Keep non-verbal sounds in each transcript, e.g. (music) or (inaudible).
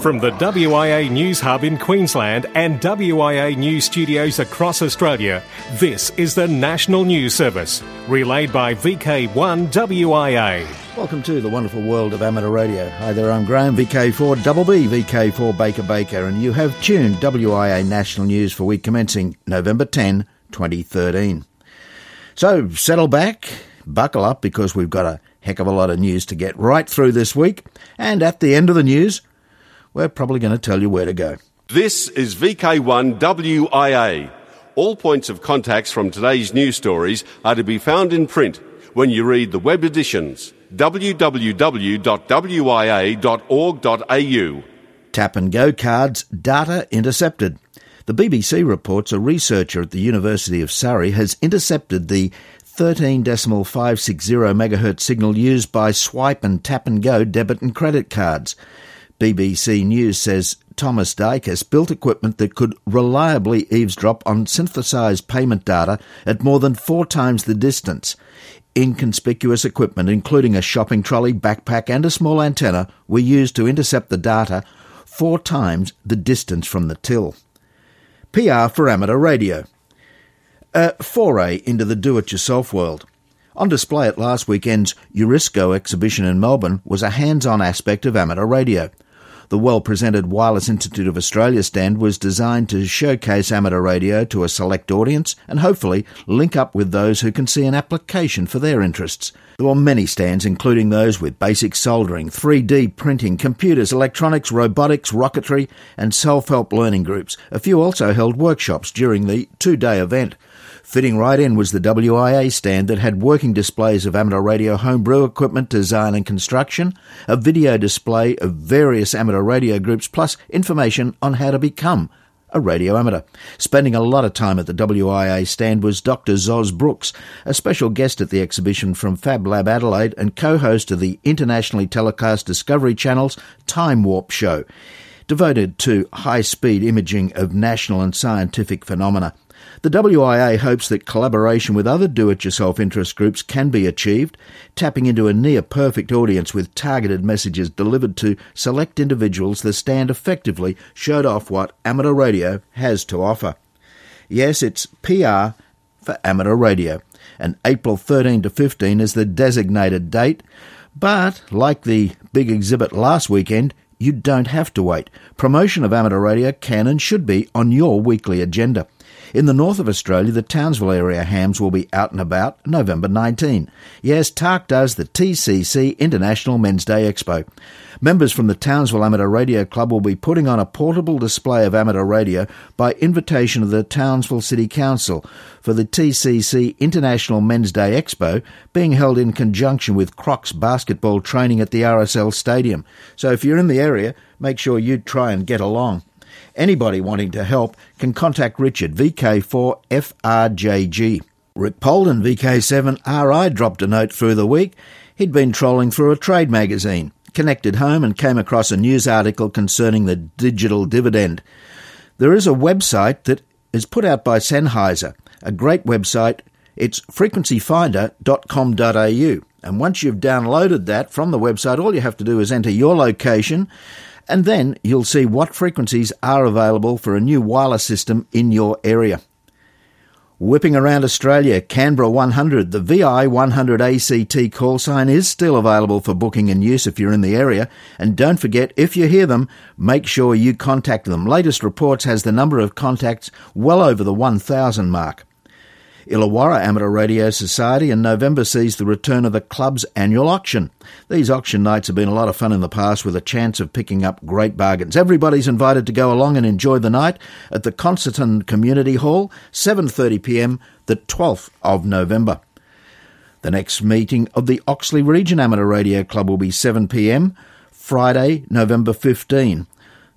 From the WIA News Hub in Queensland and WIA News studios across Australia, this is the National News Service, relayed by VK1 WIA. Welcome to the wonderful world of amateur radio. Hi there, I'm Graham, VK4 Double B, VK4 Baker Baker, and you have tuned WIA National News for week commencing November 10, 2013. So settle back, buckle up, because we've got a heck of a lot of news to get right through this week, and at the end of the news, we're probably going to tell you where to go. This is VK1 WIA. All points of contacts from today's news stories are to be found in print when you read the web editions www.wia.org.au. Tap and go cards, data intercepted. The BBC reports a researcher at the University of Surrey has intercepted the 13.560 MHz signal used by swipe and tap and go debit and credit cards. BBC News says Thomas Diakos built equipment that could reliably eavesdrop on synthesized payment data at more than four times the distance. Inconspicuous equipment, including a shopping trolley, backpack, and a small antenna, were used to intercept the data four times the distance from the till. PR for amateur radio. A foray into the do it yourself world. On display at last weekend's Eurisco exhibition in Melbourne was a hands on aspect of amateur radio. The well presented Wireless Institute of Australia stand was designed to showcase amateur radio to a select audience and hopefully link up with those who can see an application for their interests. There were many stands, including those with basic soldering, 3D printing, computers, electronics, robotics, rocketry, and self help learning groups. A few also held workshops during the two day event. Fitting right in was the WIA stand that had working displays of amateur radio homebrew equipment design and construction, a video display of various amateur radio groups, plus information on how to become a radio amateur. Spending a lot of time at the WIA stand was Dr. Zoz Brooks, a special guest at the exhibition from Fab Lab Adelaide and co-host of the internationally telecast Discovery Channel's Time Warp show, devoted to high-speed imaging of national and scientific phenomena. The WIA hopes that collaboration with other do it yourself interest groups can be achieved, tapping into a near perfect audience with targeted messages delivered to select individuals. that stand effectively showed off what amateur radio has to offer. Yes, it's PR for amateur radio, and April 13 to 15 is the designated date. But, like the big exhibit last weekend, you don't have to wait. Promotion of amateur radio can and should be on your weekly agenda. In the north of Australia, the Townsville area hams will be out and about November 19. Yes, TARC does the TCC International Men's Day Expo. Members from the Townsville Amateur Radio Club will be putting on a portable display of amateur radio by invitation of the Townsville City Council for the TCC International Men's Day Expo being held in conjunction with Crocs basketball training at the RSL Stadium. So if you're in the area, make sure you try and get along. Anybody wanting to help can contact Richard, VK4FRJG. Rick Polden, VK7RI, dropped a note through the week. He'd been trolling through a trade magazine, connected home, and came across a news article concerning the digital dividend. There is a website that is put out by Sennheiser, a great website. It's frequencyfinder.com.au. And once you've downloaded that from the website, all you have to do is enter your location and then you'll see what frequencies are available for a new wireless system in your area. Whipping around Australia, Canberra 100, the VI 100 ACT call sign is still available for booking and use if you're in the area. And don't forget, if you hear them, make sure you contact them. Latest reports has the number of contacts well over the 1,000 mark. Illawarra Amateur Radio Society in November sees the return of the club's annual auction. These auction nights have been a lot of fun in the past with a chance of picking up great bargains. Everybody's invited to go along and enjoy the night at the Concerton Community Hall, 7.30pm, the 12th of November. The next meeting of the Oxley Region Amateur Radio Club will be 7pm, Friday, November 15.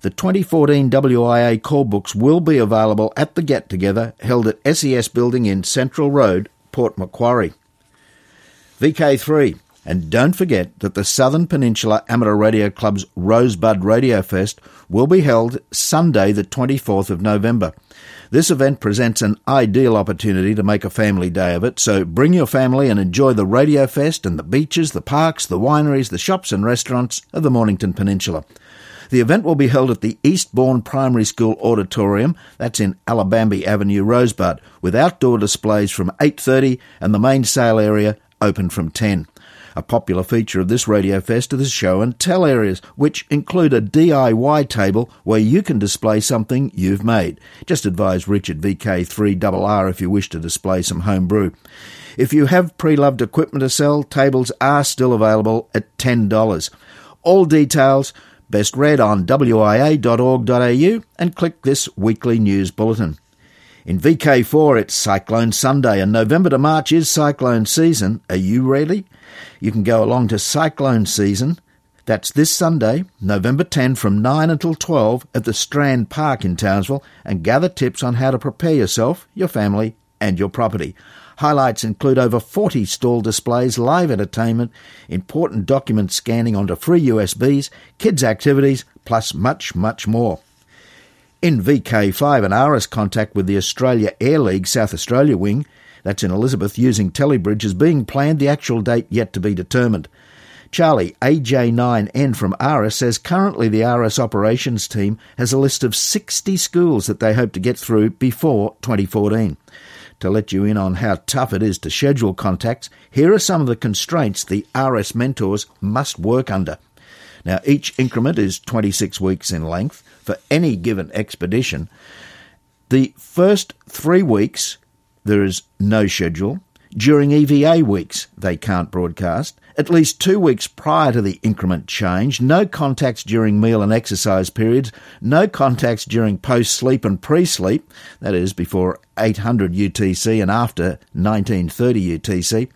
The 2014 WIA call books will be available at the get together held at SES Building in Central Road, Port Macquarie. VK3. And don't forget that the Southern Peninsula Amateur Radio Club's Rosebud Radio Fest will be held Sunday, the 24th of November. This event presents an ideal opportunity to make a family day of it, so bring your family and enjoy the Radio Fest and the beaches, the parks, the wineries, the shops and restaurants of the Mornington Peninsula. The event will be held at the Eastbourne Primary School Auditorium, that's in Allambambi Avenue, Rosebud, with outdoor displays from 8.30 and the main sale area open from 10. A popular feature of this Radio Fest are the show and tell areas, which include a DIY table where you can display something you've made. Just advise Richard VK3RR if you wish to display some home brew. If you have pre-loved equipment to sell, tables are still available at $10. All details best read on wia.org.au and click this weekly news bulletin. In VK4, it's Cyclone Sunday, and November to March is cyclone season. Are you ready? You can go along to Cyclone Season. That's this Sunday, November 10 from 9 until 12 at the Strand Park in Townsville and gather tips on how to prepare yourself, your family, and your property. Highlights include over 40 stall displays, live entertainment, important document scanning onto free USBs, kids' activities, plus much, much more. In VK5, an RS contact with the Australia Air League South Australia wing, that's in Elizabeth, using Telebridge is being planned, the actual date yet to be determined. Charlie AJ9N from ARISS says currently the ARISS operations team has a list of 60 schools that they hope to get through before 2014. To let you in on how tough it is to schedule contacts, here are some of the constraints the RS mentors must work under. Now, each increment is 26 weeks in length for any given expedition. The first three weeks, there is no schedule. During EVA weeks, they can't broadcast. At least two weeks prior to the increment change, no contacts during meal and exercise periods, no contacts during post sleep and pre sleep, that is, before 800 UTC and after 1930 UTC,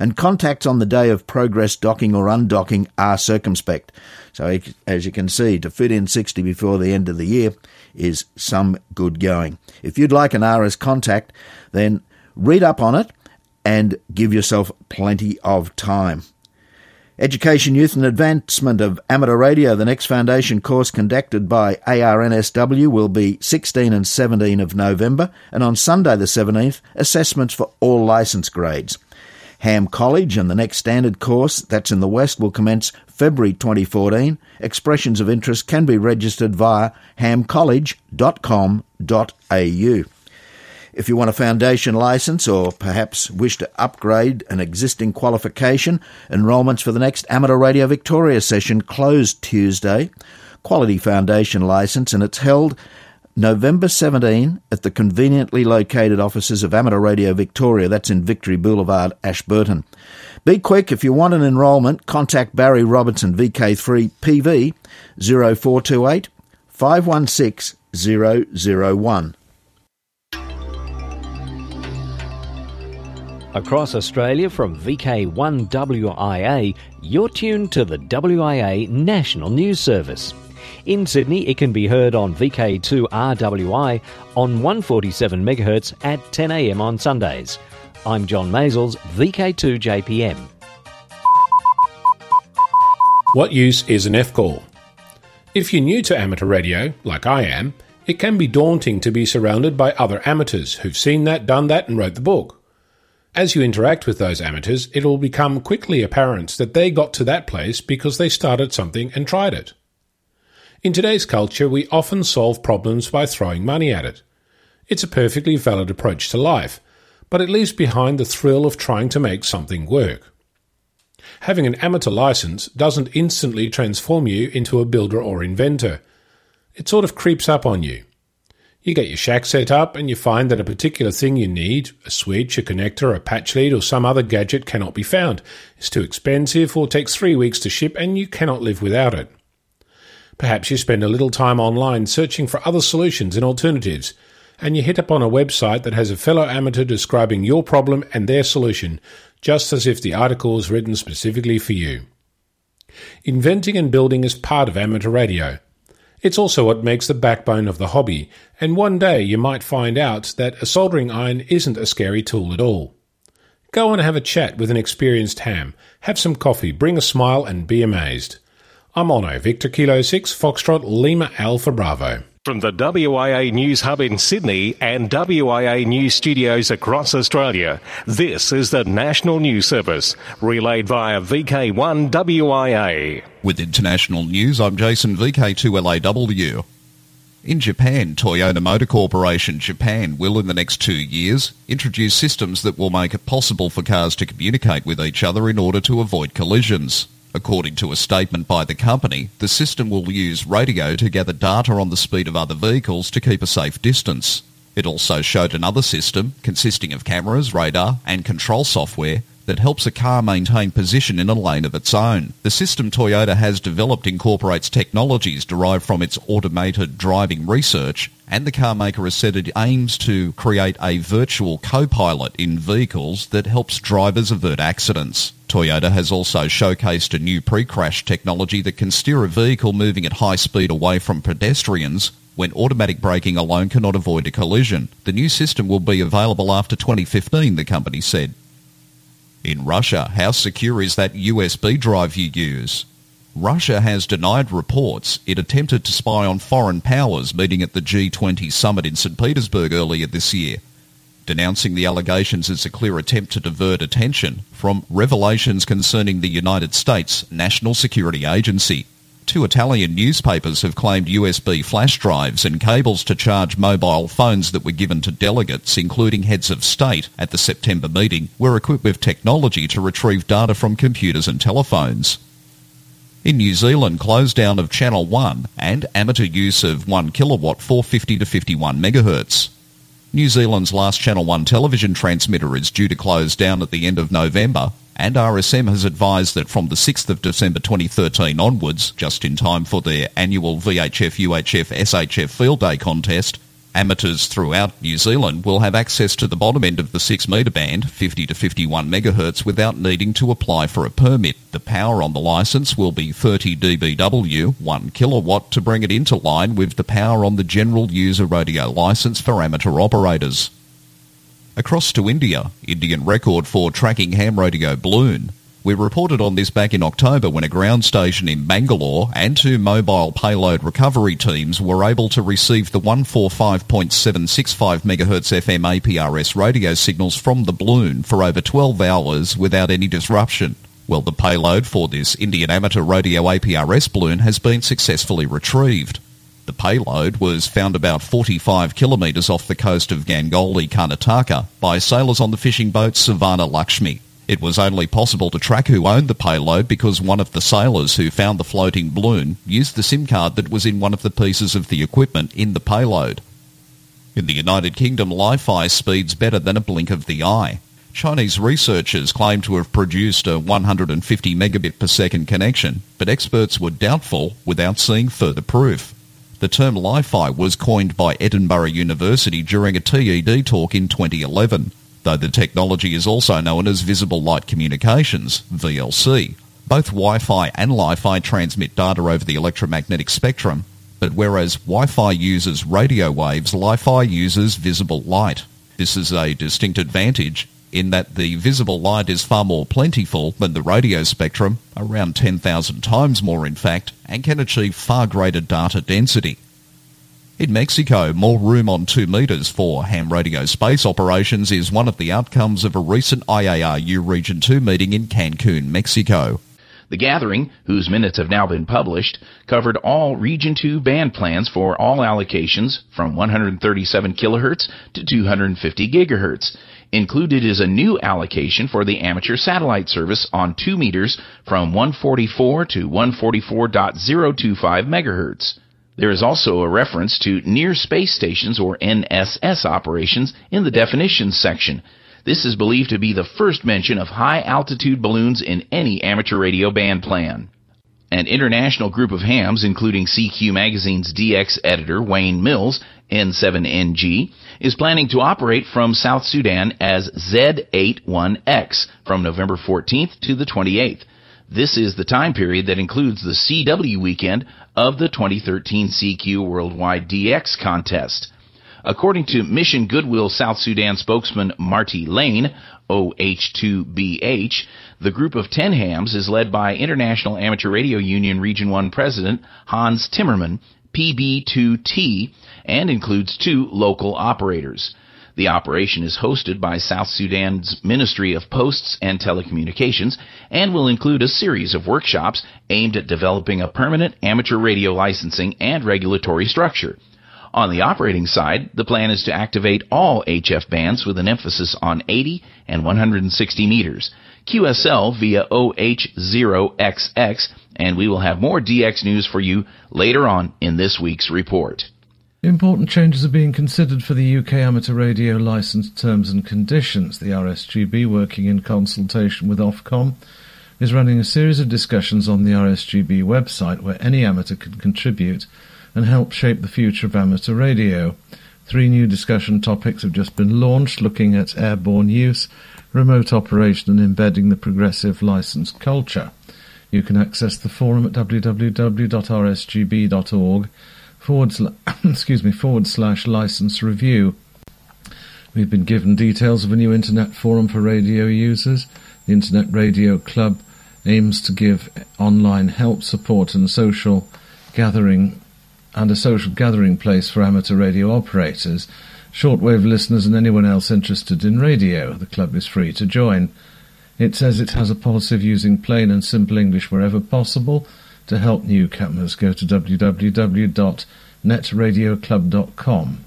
and contacts on the day of progress docking or undocking are circumspect. So, as you can see, to fit in 60 before the end of the year is some good going. If you'd like an ARISS contact, then read up on it and give yourself plenty of time. Education, Youth and Advancement of Amateur Radio, the next foundation course conducted by ARNSW will be 16 and 17 of November, and on Sunday the 17th, assessments for all licence grades. Ham College and the next standard course, that's in the West, will commence February 2014. Expressions of interest can be registered via hamcollege.com.au. If you want a foundation license or perhaps wish to upgrade an existing qualification, enrolments for the next Amateur Radio Victoria session close Tuesday. Quality foundation license and it's held November 17 at the conveniently located offices of Amateur Radio Victoria. That's in Victory Boulevard, Ashburton. Be quick if you want an enrolment. Contact Barry Robertson VK3 PV 0428 516 001. Across Australia from VK1WIA, you're tuned to the WIA National News Service. In Sydney, it can be heard on VK2RWI on 147 MHz at 10am on Sundays. I'm John Mazels, VK2JPM. What use is an F call? If you're new to amateur radio, like I am, it can be daunting to be surrounded by other amateurs who've seen that, done that, and wrote the book. As you interact with those amateurs, it will become quickly apparent that they got to that place because they started something and tried it. In today's culture, we often solve problems by throwing money at it. It's a perfectly valid approach to life, but it leaves behind the thrill of trying to make something work. Having an amateur license doesn't instantly transform you into a builder or inventor. It sort of creeps up on you. You get your shack set up and you find that a particular thing you need, a switch, a connector, a patch lead, or some other gadget cannot be found. It's too expensive or takes three weeks to ship and you cannot live without it. Perhaps you spend a little time online searching for other solutions and alternatives, and you hit upon a website that has a fellow amateur describing your problem and their solution, just as if the article was written specifically for you. Inventing and building is part of amateur radio. It's also what makes the backbone of the hobby, and one day you might find out that a soldering iron isn't a scary tool at all. Go and have a chat with an experienced ham, have some coffee, bring a smile, and be amazed. I'm Onno, Victor Kilo 6, Foxtrot, Lima Alpha Bravo. From the WIA News Hub in Sydney and WIA News Studios across Australia, this is the National News Service, relayed via VK1 WIA. With international news, I'm Jason VK2LAW. In Japan, Toyota Motor Corporation Japan will in the next two years introduce systems that will make it possible for cars to communicate with each other in order to avoid collisions. According to a statement by the company, the system will use radio to gather data on the speed of other vehicles to keep a safe distance. It also showed another system consisting of cameras, radar, and control software that helps a car maintain position in a lane of its own. The system Toyota has developed incorporates technologies derived from its automated driving research, and the car maker has said it aims to create a virtual co-pilot in vehicles that helps drivers avert accidents. Toyota has also showcased a new pre-crash technology that can steer a vehicle moving at high speed away from pedestrians when automatic braking alone cannot avoid a collision. The new system will be available after 2015, the company said. In Russia, how secure is that USB drive you use? Russia has denied reports it attempted to spy on foreign powers meeting at the G20 summit in St. Petersburg earlier this year denouncing the allegations as a clear attempt to divert attention from revelations concerning the United States National Security Agency. Two Italian newspapers have claimed USB flash drives and cables to charge mobile phones that were given to delegates, including heads of state, at the September meeting, were equipped with technology to retrieve data from computers and telephones. In New Zealand, close down of Channel 1 and amateur use of 1 kilowatt 450 to 51 megahertz. New Zealand's last Channel 1 television transmitter is due to close down at the end of November, and RSM has advised that from the 6th of December 2013 onwards, just in time for their annual VHF UHF SHF Field Day contest, Amateurs throughout New Zealand will have access to the bottom end of the 6 metre band, 50 to 51 MHz, without needing to apply for a permit. The power on the licence will be 30 dBW, 1 kilowatt, to bring it into line with the power on the general user radio licence for amateur operators. Across to India, Indian record for tracking ham radio balloon. We reported on this back in October when a ground station in Bangalore and two mobile payload recovery teams were able to receive the 145.765 MHz FM APRS radio signals from the balloon for over 12 hours without any disruption. Well, the payload for this Indian amateur radio APRS balloon has been successfully retrieved. The payload was found about 45 kilometres off the coast of Gangoli, Karnataka by sailors on the fishing boat Savannah Lakshmi. It was only possible to track who owned the payload because one of the sailors who found the floating balloon used the SIM card that was in one of the pieces of the equipment in the payload. In the United Kingdom, Wi-Fi speeds better than a blink of the eye. Chinese researchers claim to have produced a 150 megabit per second connection, but experts were doubtful without seeing further proof. The term Li-Fi was coined by Edinburgh University during a TED talk in 2011 though the technology is also known as Visible Light Communications, VLC. Both Wi-Fi and Li-Fi transmit data over the electromagnetic spectrum, but whereas Wi-Fi uses radio waves, Li-Fi uses visible light. This is a distinct advantage in that the visible light is far more plentiful than the radio spectrum, around 10,000 times more in fact, and can achieve far greater data density. In Mexico, more room on 2 metres for ham radio space operations is one of the outcomes of a recent IARU Region 2 meeting in Cancun, Mexico. The gathering, whose minutes have now been published, covered all Region 2 band plans for all allocations from 137 kHz to 250 GHz. Included is a new allocation for the amateur satellite service on 2 meters from 144 to 144.025 MHz. There is also a reference to near space stations or NSS operations in the definitions section. This is believed to be the first mention of high altitude balloons in any amateur radio band plan. An international group of hams, including CQ Magazine's DX editor Wayne Mills, N7NG, is planning to operate from South Sudan as Z81X from November 14th to the 28th. This is the time period that includes the CW weekend of the 2013 CQ Worldwide DX contest. According to Mission Goodwill South Sudan spokesman Martti Laine, OH2BH. The group of 10 hams is led by International Amateur Radio Union Region 1 President Hans Timmerman, PB2T, and includes two local operators. The operation is hosted by South Sudan's Ministry of Posts and Telecommunications and will include a series of workshops aimed at developing a permanent amateur radio licensing and regulatory structure. On the operating side, the plan is to activate all HF bands with an emphasis on 80 and 160 meters, QSL via OH0XX, and we will have more DX news for you later on in this week's report. Important changes are being considered for the UK amateur radio licence terms and conditions. The RSGB, working in consultation with Ofcom, is running a series of discussions on the RSGB website where any amateur can contribute and help shape the future of amateur radio. Three new discussion topics have just been launched looking at airborne use, remote operation and embedding the progressive licence culture. You can access the forum at www.rsgb.org forward sl- (coughs) excuse me forward slash license review. We've been given details of a new internet forum for radio users. The Internet Radio Club aims to give online help, support, and social gathering and a social gathering place for amateur radio operators, shortwave listeners, and anyone else interested in radio. The club is free to join. It says it has a policy of using plain and simple English wherever possible to help newcomers, go to www.netradioclub.com.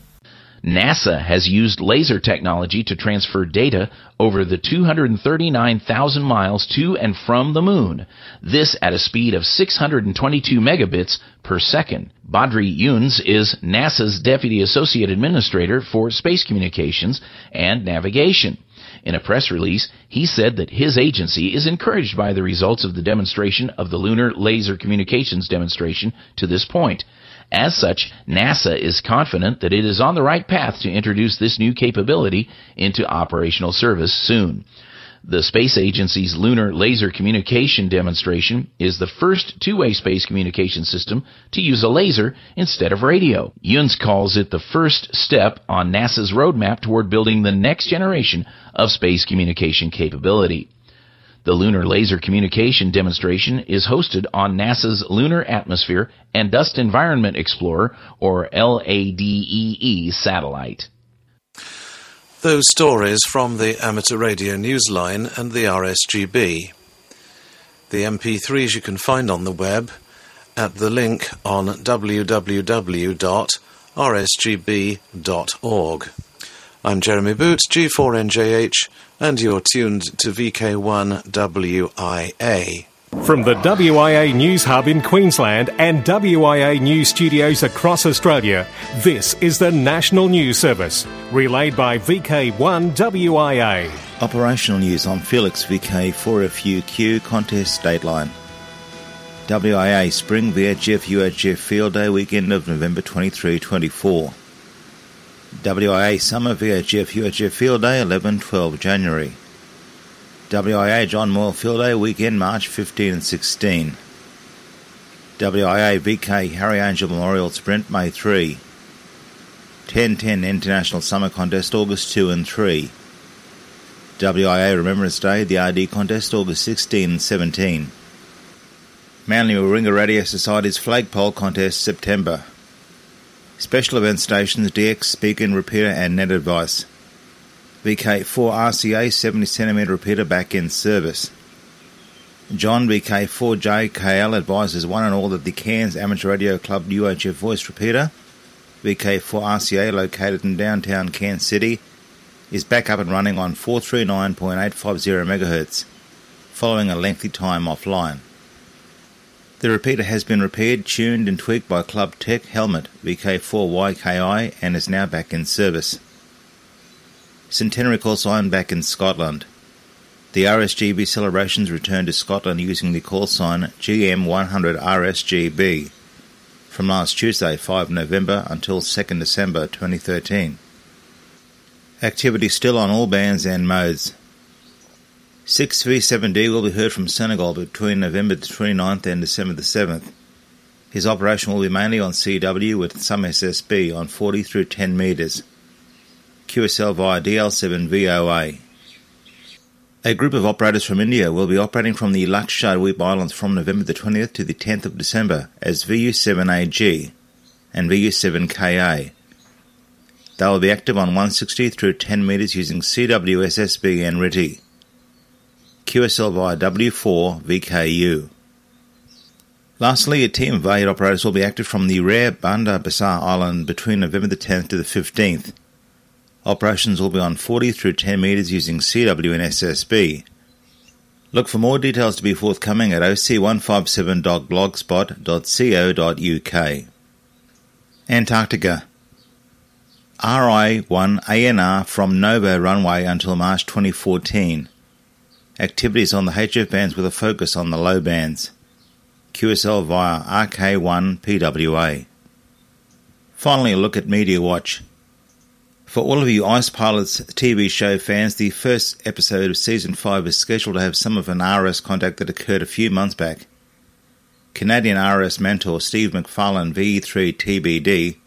NASA has used laser technology to transfer data over the 239,000 miles to and from the moon. This at a speed of 622 megabits per second. Badri Younes is NASA's Deputy Associate Administrator for Space Communications and Navigation. In a press release, he said that his agency is encouraged by the results of the demonstration of the Lunar Laser Communications demonstration to this point. As such, NASA is confident that it is on the right path to introduce this new capability into operational service soon. The space agency's lunar laser communication demonstration is the first two-way space communication system to use a laser instead of radio. Younes calls it the first step on NASA's roadmap toward building the next generation of space communication capability. The Lunar Laser Communication demonstration is hosted on NASA's Lunar Atmosphere and Dust Environment Explorer, or LADEE, satellite. Those stories from the Amateur Radio Newsline and the RSGB. The MP3s you can find on the web at the link on www.rsgb.org. I'm Jeremy Boots, G4NJH, and you're tuned to VK1WIA. From the WIA News Hub in Queensland and WIA News Studios across Australia, this is the National News Service, relayed by VK1WIA. Operational news on Felix VK4FUQ contest dateline. WIA Spring VHF UHF Field Day weekend of November 23 24. WIA Summer VHF UHF Field Day 11 12 January. WIA John Moore Field Day weekend March 15 and 16. WIA VK Harry Angel Memorial Sprint May 3. 1010 International Summer Contest August 2 and 3. WIA Remembrance Day the RD Contest August 16 and 17. Manly Warringah Radio Society's Flagpole Contest September. Special event stations DX Speaker and Repeater and Net Advice. VK4 RCA 70cm repeater back in service. John VK4JKL advises one and all that the Cairns Amateur Radio Club UHF voice repeater, VK4 RCA located in downtown Cairns City, is back up and running on 439.850 MHz, following a lengthy time offline. The repeater has been repaired, tuned and tweaked by Club Tech Helmut VK4YKI and is now back in service. Centenary call sign back in Scotland. The RSGB celebrations returned to Scotland using the call sign GM100RSGB from last Tuesday, 5 November until 2nd December 2013. Activity still on all bands and modes. 6V7D will be heard from Senegal between November the 29th and December the 7th. His operation will be mainly on CW with some SSB on 40 through 10 metres. QSL via DL7 VOA. A group of operators from India will be operating from the Lakshadweep Islands from November the 20th to the 10th of December as VU7AG and VU7KA. They will be active on 160 through 10 metres using CWSSB and RTTY. QSL via W4 VKU. Lastly, a team of valued operators will be active from the rare Bandar Bassar Island between November the 10th to the 15th. Operations will be on 40 through 10 metres using CW and SSB. Look for more details to be forthcoming at oc157.blogspot.co.uk. Antarctica RI-1ANR from Nova runway until March 2014. Activities on the HF bands with a focus on the low bands. QSL via RK1PWA. Finally, a look at Media Watch. For all of you Ice Pilots TV show fans, the first episode of Season 5 is scheduled to have some of an RS contact that occurred a few months back. Canadian RS mentor Steve McFarlane, VE3 TBD,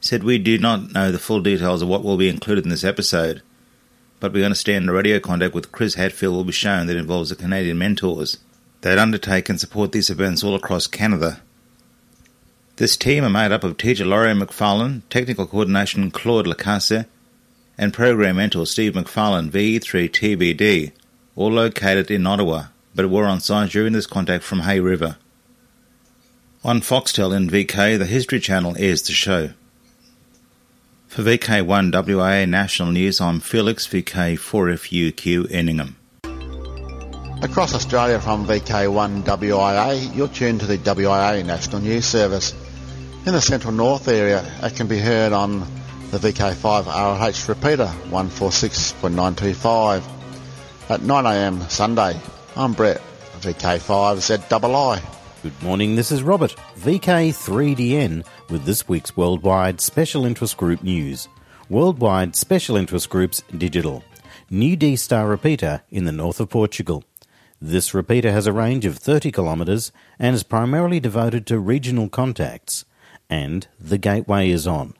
said we do not know the full details of what will be included in this episode, but we understand the radio contact with Chris Hadfield will be shown that involves the Canadian mentors that undertake and support these events all across Canada. This team are made up of teacher Laurie McFarlane, technical coordination Claude Lacasse, and program mentor Steve McFarlane, VE3 TBD, all located in Ottawa, but were on site during this contact from Hay River. On Foxtel in VK, the History Channel airs the show. For VK1 WIA National News, I'm Felix VK4FUQ Enningham. Across Australia from VK1 WIA, you're tuned to the WIA National News Service. In the central north area, it can be heard on the VK5 RLH repeater 146.925 at 9am Sunday. I'm Brett, VK5ZII. Good morning, this is Robert, VK3DN, with this week's Worldwide Special Interest Group news. Worldwide Special Interest Groups Digital. New D Star repeater in the north of Portugal. This repeater has a range of 30 kilometres and is primarily devoted to regional contacts. And the gateway is on.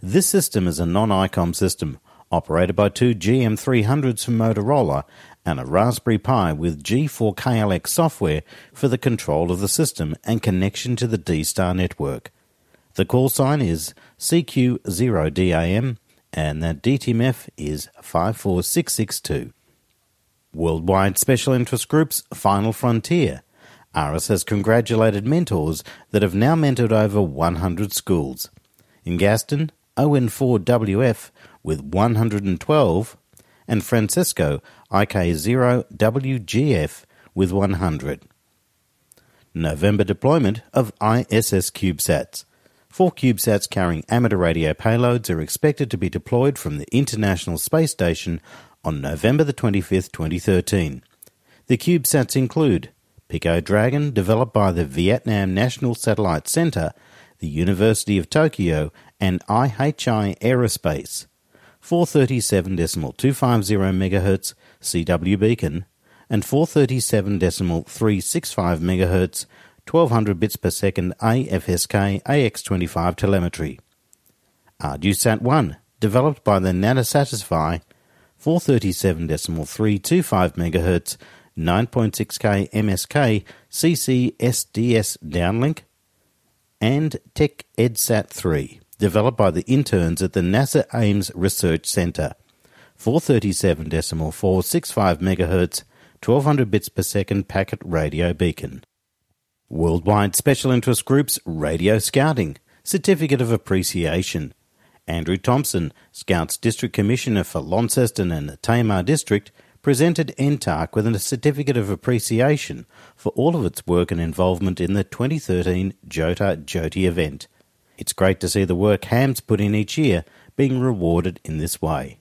This system is a non ICOM system operated by two GM300s from Motorola and a Raspberry Pi with G4KLX software for the control of the system and connection to the D-Star network. The call sign is CQ0DAM and the DTMF is 54662. Worldwide Special Interest Groups Final Frontier. ARISS has congratulated mentors that have now mentored over 100 schools. In Gaston, ON4WF with 112 and Francisco IK0WGF with 100. November deployment of ISS CubeSats. Four CubeSats carrying amateur radio payloads are expected to be deployed from the International Space Station on November the 25th, 2013. The CubeSats include Pico Dragon, developed by the Vietnam National Satellite Center, the University of Tokyo, and IHI Aerospace. 437.250 MHz CW beacon and 437.365 MHz 1200 bits per second AFSK AX25 telemetry. ArduSat 1, developed by the NanoSatisfy 437.325 MHz 9.6K MSK CCSDS downlink and Tech EdSat 3 developed by the interns at the NASA Ames Research Center. 437.465 MHz, 1200 bits per second packet radio beacon. Worldwide Special Interest Groups Radio Scouting, Certificate of Appreciation. Andrew Thompson, Scouts District Commissioner for Launceston and Tamar District, presented NTARC with a Certificate of Appreciation for all of its work and involvement in the 2013 Jota Joti event. It's great to see the work HAMS put in each year being rewarded in this way.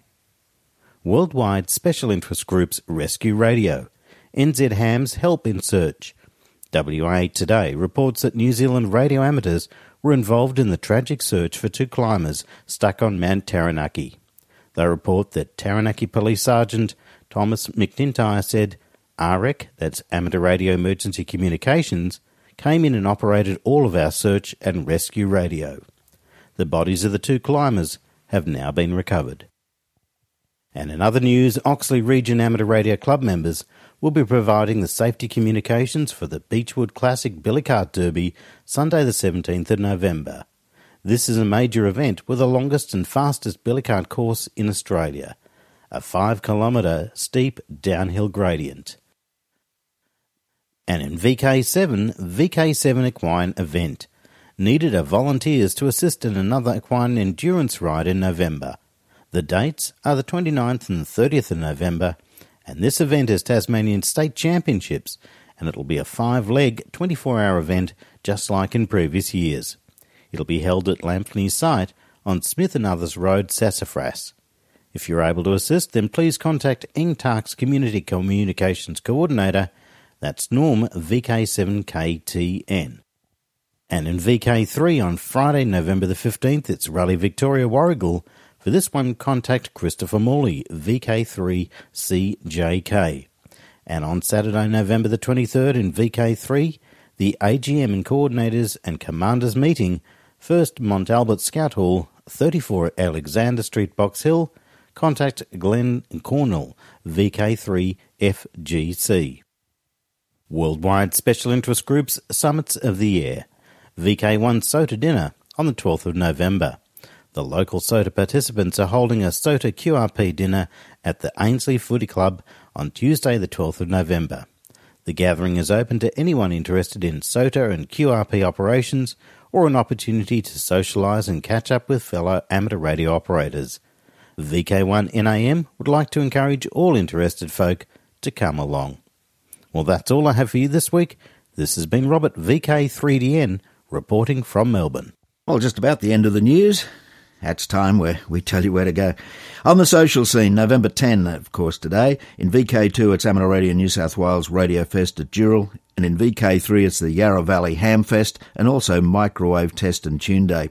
Worldwide Special Interest Groups Rescue Radio, NZ HAMS Help in Search. WA Today reports that New Zealand radio amateurs were involved in the tragic search for two climbers stuck on Mount Taranaki. They report that Taranaki Police Sergeant Thomas McIntyre said, AREC, that's Amateur Radio Emergency Communications, came in and operated all of our search and rescue radio. The bodies of the two climbers have now been recovered. And in other news, Oxley Region Amateur Radio Club members will be providing the safety communications for the Beechwood Classic Billy-Cart Derby Sunday the 17th of November. This is a major event with the longest and fastest billy-cart course in Australia, a 5 kilometre steep downhill gradient. And in VK7, VK7 Equine event needed a volunteers to assist in another equine endurance ride in November. The dates are the 29th and 30th of November, and this event is Tasmanian State Championships, and it'll be a five leg, 24 hour event just like in previous years. It'll be held at Lamphey site on Smith and Others Road, Sassafras. If you're able to assist, then please contact NTARC's Community Communications Coordinator, that's Norm VK7KTN. And in VK3 on Friday, November the 15th, it's Rally Victoria Warragul for this one, contact Christopher Morley, VK3CJK. And on Saturday, November the 23rd in VK3, the AGM and Coordinators and Commanders meeting, first Mont Albert Scout Hall, 34 Alexander Street, Box Hill. Contact Glenn Cornell, VK3FGC. Worldwide Special Interest Groups Summits on the Air. VK1 SOTA Dinner on the 12th of November. The local SOTA participants are holding a SOTA QRP dinner at the Ainslie Footy Club on Tuesday, the 12th of November. The gathering is open to anyone interested in SOTA and QRP operations or an opportunity to socialise and catch up with fellow amateur radio operators. VK1 NAM would like to encourage all interested folk to come along. Well, that's all I have for you this week. This has been Robert VK3DN reporting from Melbourne. Well, just about the end of the news. That's time where we tell you where to go. On the social scene, November 10, of course, today. In VK2, it's Amateur Radio New South Wales Radio Fest at Dural. And in VK3, it's the Yarra Valley Ham Fest and also Microwave Test and Tune Day.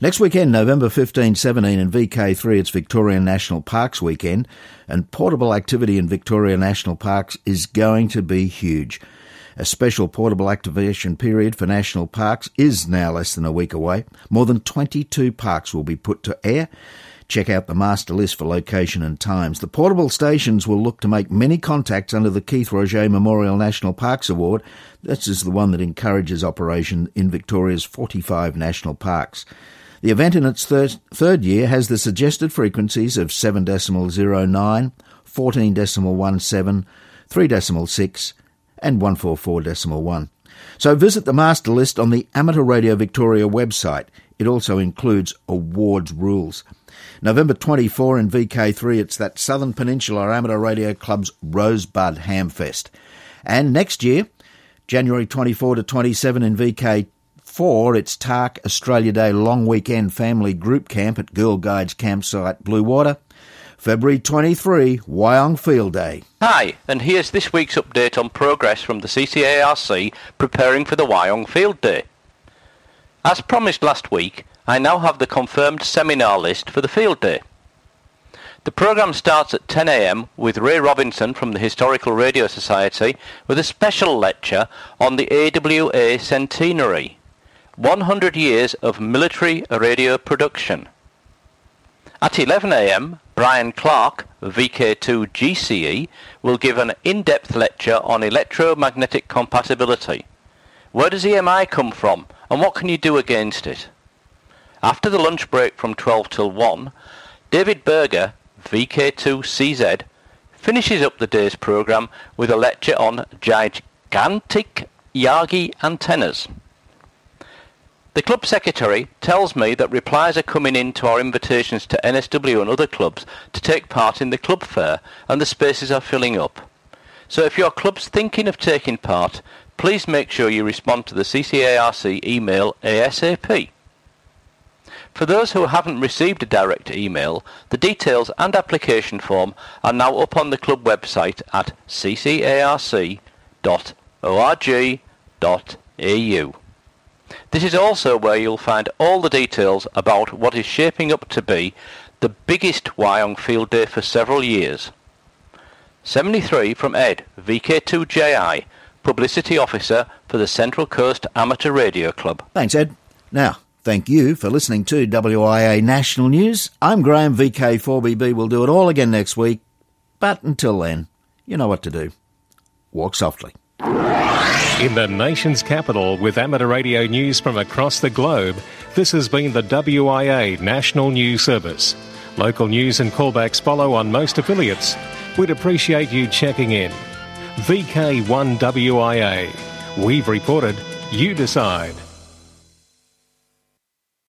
Next weekend, November 15, 17 in VK3, it's Victorian National Parks weekend. And portable activity in Victoria National Parks is going to be huge. A special portable activation period for national parks is now less than a week away. More than 22 parks will be put to air. Check out the master list for location and times. The portable stations will look to make many contacts under the Keith Roget Memorial National Parks Award. This is the one that encourages operation in Victoria's 45 national parks. The event in its thir- third year has the suggested frequencies of 7.09, 14.17, 3.6, and 144.1. So visit the master list on the Amateur Radio Victoria website. It also includes awards rules. November 24 in VK3, it's that Southern Peninsula Amateur Radio Club's Rosebud Hamfest. And next year, January 24 to 27 in VK4, it's TARC Australia Day Long Weekend Family Group Camp at Girl Guides Campsite Blue Water. February 23, Wyong Field Day. Hi, and here's this week's update on progress from the CCARC preparing for the Wyong Field Day. As promised last week, I now have the confirmed seminar list for the field day. The programme starts at 10am with Ray Robinson from the Historical Radio Society with a special lecture on the AWA centenary, 100 years of military radio production. At 11am, Brian Clark, VK2 GCE, will give an in-depth lecture on electromagnetic compatibility. Where does EMI come from and what can you do against it? After the lunch break from 12 till 1, David Berger, VK2CZ, finishes up the day's programme with a lecture on gigantic Yagi antennas. The club secretary tells me that replies are coming in to our invitations to NSW and other clubs to take part in the club fair and the spaces are filling up. So if your club's thinking of taking part, please make sure you respond to the CCARC email ASAP. For those who haven't received a direct email, the details and application form are now up on the club website at ccarc.org.au. This is also where you'll find all the details about what is shaping up to be the biggest Wyong Field Day for several years. 73 from Ed, VK2JI, Publicity Officer for the Central Coast Amateur Radio Club. Thanks, Ed. Now, Thank you for listening to WIA National News. I'm Graham VK4BB. We'll do it all again next week. But until then, you know what to do. Walk softly. In the nation's capital, with amateur radio news from across the globe, this has been the WIA National News Service. Local news and callbacks follow on most affiliates. We'd appreciate you checking in. VK1WIA. We've reported, you decide.